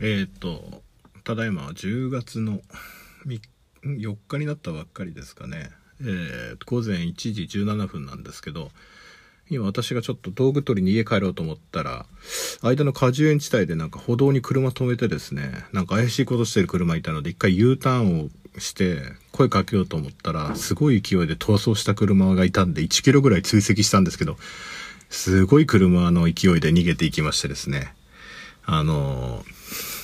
えっ、と、ただいま10月の3 4日になったばっかりですかね。えー、午前1時17分なんですけど、今私がちょっと道具取りに家帰ろうと思ったら、間の果樹園地帯でなんか歩道に車止めてですね、なんか怪しいことしてる車いたので一回 U ターンをして声かけようと思ったら、すごい勢いで逃走した車がいたんで1キロぐらい追跡したんですけど、すごい車の勢いで逃げていきましてですね、あの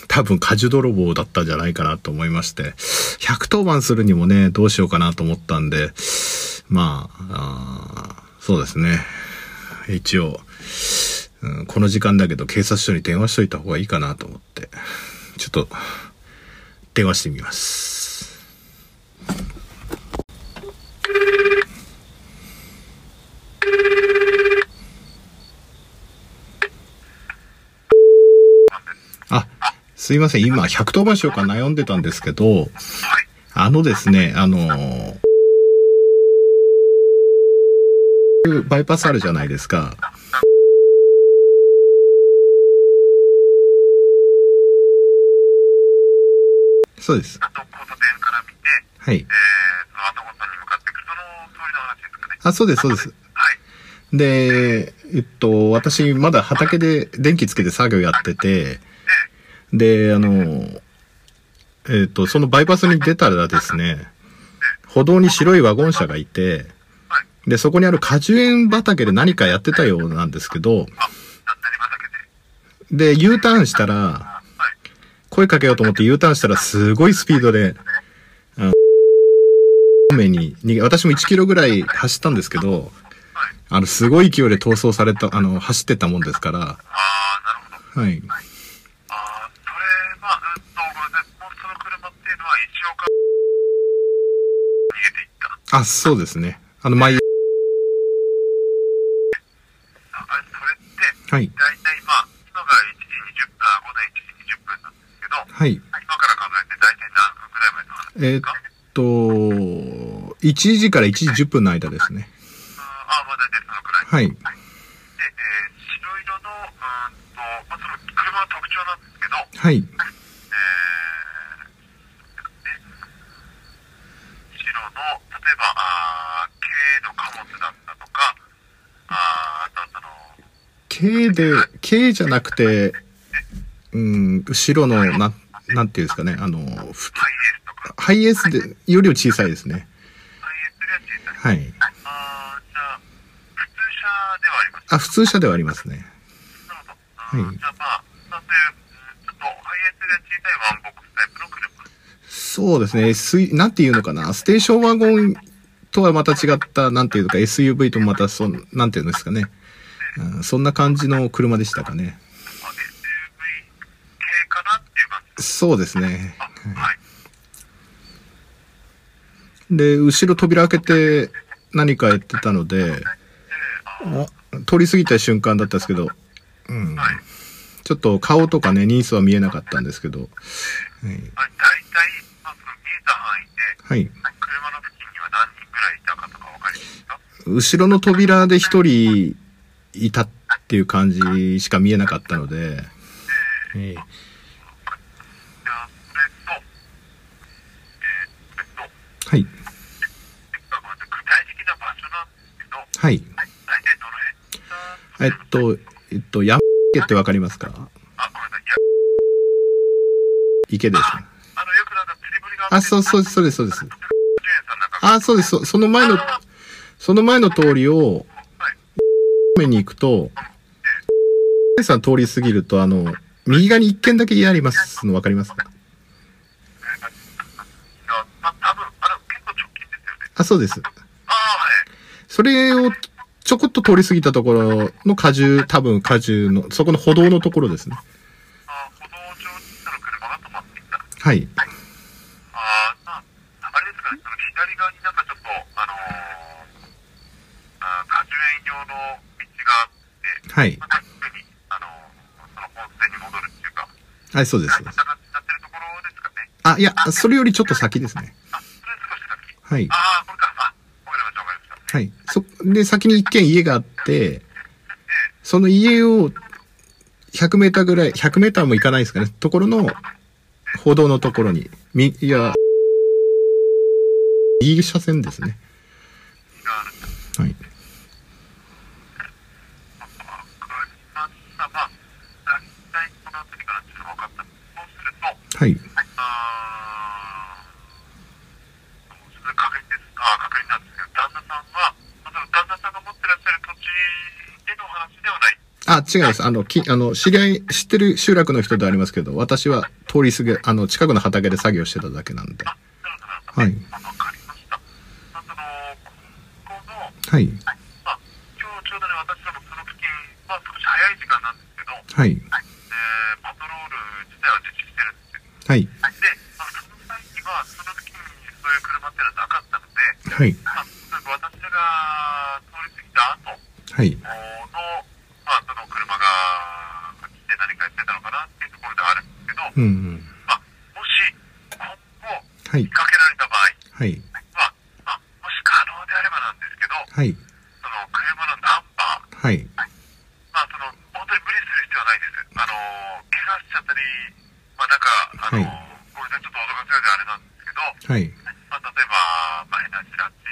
多分果樹泥棒だったんじゃないかなと思いまして、110番するにもね、どうしようかなと思ったんで、まあ、あそうですね。一応、うん、この時間だけど警察署に電話しといた方がいいかなと思って、ちょっと、電話してみます。あ、すいません。今、110番しようか悩んでたんですけど、あのですね、あのーバイパスあるじゃないですか。そうです。はい。えー、その後さんに向かってくる、その通りの話ですかね。あ、そうです、そうです。はい。で、えっと、私、まだ畑で電気つけて作業やってて、で、あの、えっと、そのバイパスに出たらですね、歩道に白いワゴン車がいて、で、そこにある果樹園畑で何かやってたようなんですけど、で、U ターンしたら、声かけようと思って U ターンしたらすごいスピードで、あの、目に逃げ、私も1キロぐらい走ったんですけど、あの、すごい勢いで逃走された、あの、走ってたもんですから。はい。ああ、それは、うんと、その車っていうのは一応か、逃げていった。あ、そうですね。あの、毎はい。大体まあ、今が1時20分、あ、午前1時20分なんですけど、はい。今から数えて大体何分ぐらいまでのか？えー、っと、1時から1時10分の間ですね。ああ、まあ大体そのくらい。はい。で、えー、白色の、うんと、まあ、その車の特徴なんですけど、はい。K で、K じゃなくて、うん、後ろの、な、なんていうんですかね、あの、ハイエースで、よりは小さいですね。はい。あじゃあ、普通車ではありますあ、普通車ではありますね。なるほど。はい。じゃあまあ、なんで、ちょっとハイエースで小さいワンボックスタイプの車そうですね、S、なんていうのかな、ステーションワゴンとはまた違った、なんていうか SUV とまたそ、なんていうんですかね。うん、そんな感じの車でしたかね。そうですね。はい。で、後ろ扉開けて何かやってたので、通り過ぎた瞬間だったんですけど、うん。ちょっと顔とかね、ニースは見えなかったんですけど。は。体、まあ、その見えた範囲で、はい。車の付近には何人ぐらいいたかとかわかりますか？後ろの扉で一人いたっていう感じしか見えなかったので、えー、はい。はい。えっと、えっと、山池ってわかりますか？池です。あ、そうそう、そうです、そうです。あ、そうです、その前の、その前の通りを、目に行くと、さん通り過ぎると、あの、右側に一軒だけ家ありますの分かりますか？あ、そうです。それをちょこっと通り過ぎたところの果樹、多分果樹の、そこの歩道のところですね。歩道上にその車が止まっていた。はい。ああ、あれですかね、その左側になんかちょっと、あのー、あ果樹園用のはい。はい、そうです。あ、いや、それよりちょっと先ですね。はい。はい。そ、で、先に一軒家があって、その家を100メーターぐらい、100メーターもいかないですかね。ところの、歩道のところに、み、いや、右車線ですね。はい。はい。あ、違います。あの、き、あの、知り合い、知ってる集落の人ではありますけど、私は通り過ぎ、あの、近くの畑で作業してただけなんで。はいはい。はい。はい。えーパトロール自体は実施してるんですよ。はい。で、まあ、その際には、その付近にそういう車っていうのはなかったので、はい。まあ、私が通り過ぎた後はい。の、まあ、その車が来て何かやってたのかなっていうところであるんですけど、うんうん。まあ、もし今後はい見。かけられた場合はい。は、まあ、もし可能であればなんですけど、はい。その車のナンバー、はい。まあ、その、本当に無理する必要はないです。あの、怪我しちゃったり、まあ、なんか、あの、はいごめんなさい、ちょっと脅かすようであれなんですけど、はい。まあ、例えば、まあ、変なチラチ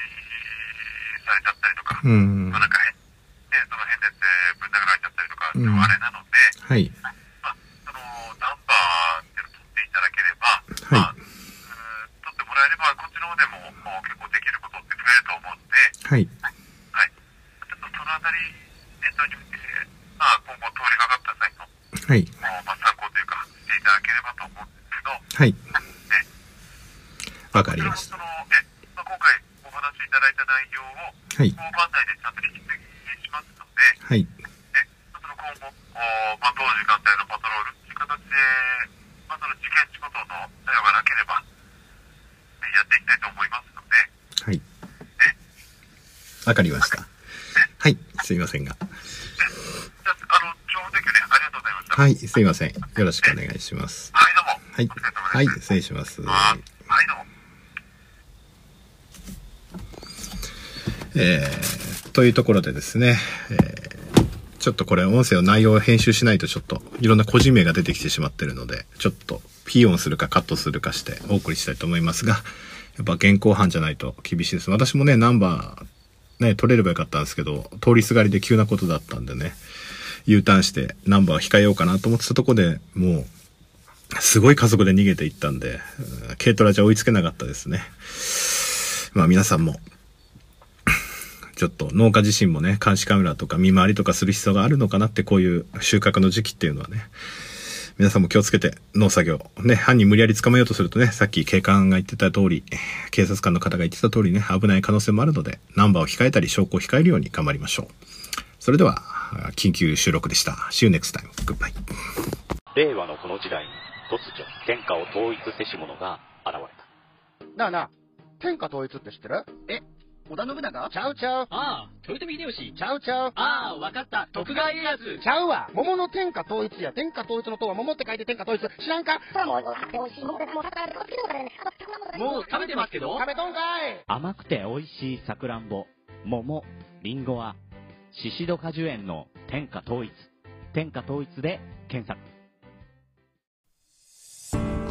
されちゃったりとか、うん。まあ、なんか変、ね、その変なやつでぶん殴られちゃったりとか、うんあれなので、はい。まあ、その、ナンバーっていうのを取っていただければ、はいまあ、取ってもらえれば、こっちの方でも結構できることって増えると思うんで、はい。はい。ちょっとそのあたり、念頭に、えーまあ、今後通りかかった際の、はい。もうまあ、参考というか、していただければと思うんですけど、はい。ね、わかりました。その、え、まあ、今回お話しいただいた内容を、はい。交番内でちゃんと引き継ぎしますので、はい。え、その今後、おまあ、同時間帯のパトロールという形で、まあ、その事件事故等の作用がなければ、えやっていきたいと思いますので、はい。わかりました。はい。すいませんが。はい。すいません。よろしくお願いします。はい、はい。失礼します。えー、というところでですね、えーちょっとこれ音声の内容を編集しないとちょっといろんな個人名が出てきてしまってるので、ちょっとピー音するかカットするかしてお送りしたいと思いますが、やっぱ現行犯じゃないと厳しいです。私もね、ナンバーね、取れればよかったんですけど、通りすがりで急なことだったんでね、U ターンしてナンバーを控えようかなと思ってたとこでもう、すごい加速で逃げていったんで、軽トラじゃ追いつけなかったですね。まあ皆さんも、ちょっと農家自身もね、監視カメラとか見回りとかする必要があるのかなって、こういう収穫の時期っていうのはね、皆さんも気をつけて農作業、ね、犯人無理やり捕まえようとするとね、さっき警官が言ってた通り、警察官の方が言ってた通りね、危ない可能性もあるので、ナンバーを控えたり証拠を控えるように頑張りましょう。それでは、緊急収録でした。See you next time. Goodbye. 令和のこの時代突如天下を統一せし者が現れたなあなあ、天下統一って知ってる？え織田信長？ちゃうちゃう。ああ、豊臣秀吉。ちゃうちゃう。ああ、わかった。徳川家康。ちゃうわ。桃の天下統一や。天下統一の塔は桃って書いて天下統一。知らんか？もう食べてますけど？食べとんかい甘くて美味しいさくらんぼ、桃、りんごは、シシド果樹園の天下統一。天下統一で検索。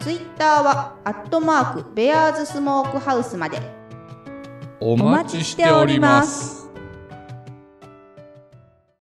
ツイッターはアットマークベアーズスモークハウスまで。お待ちしております。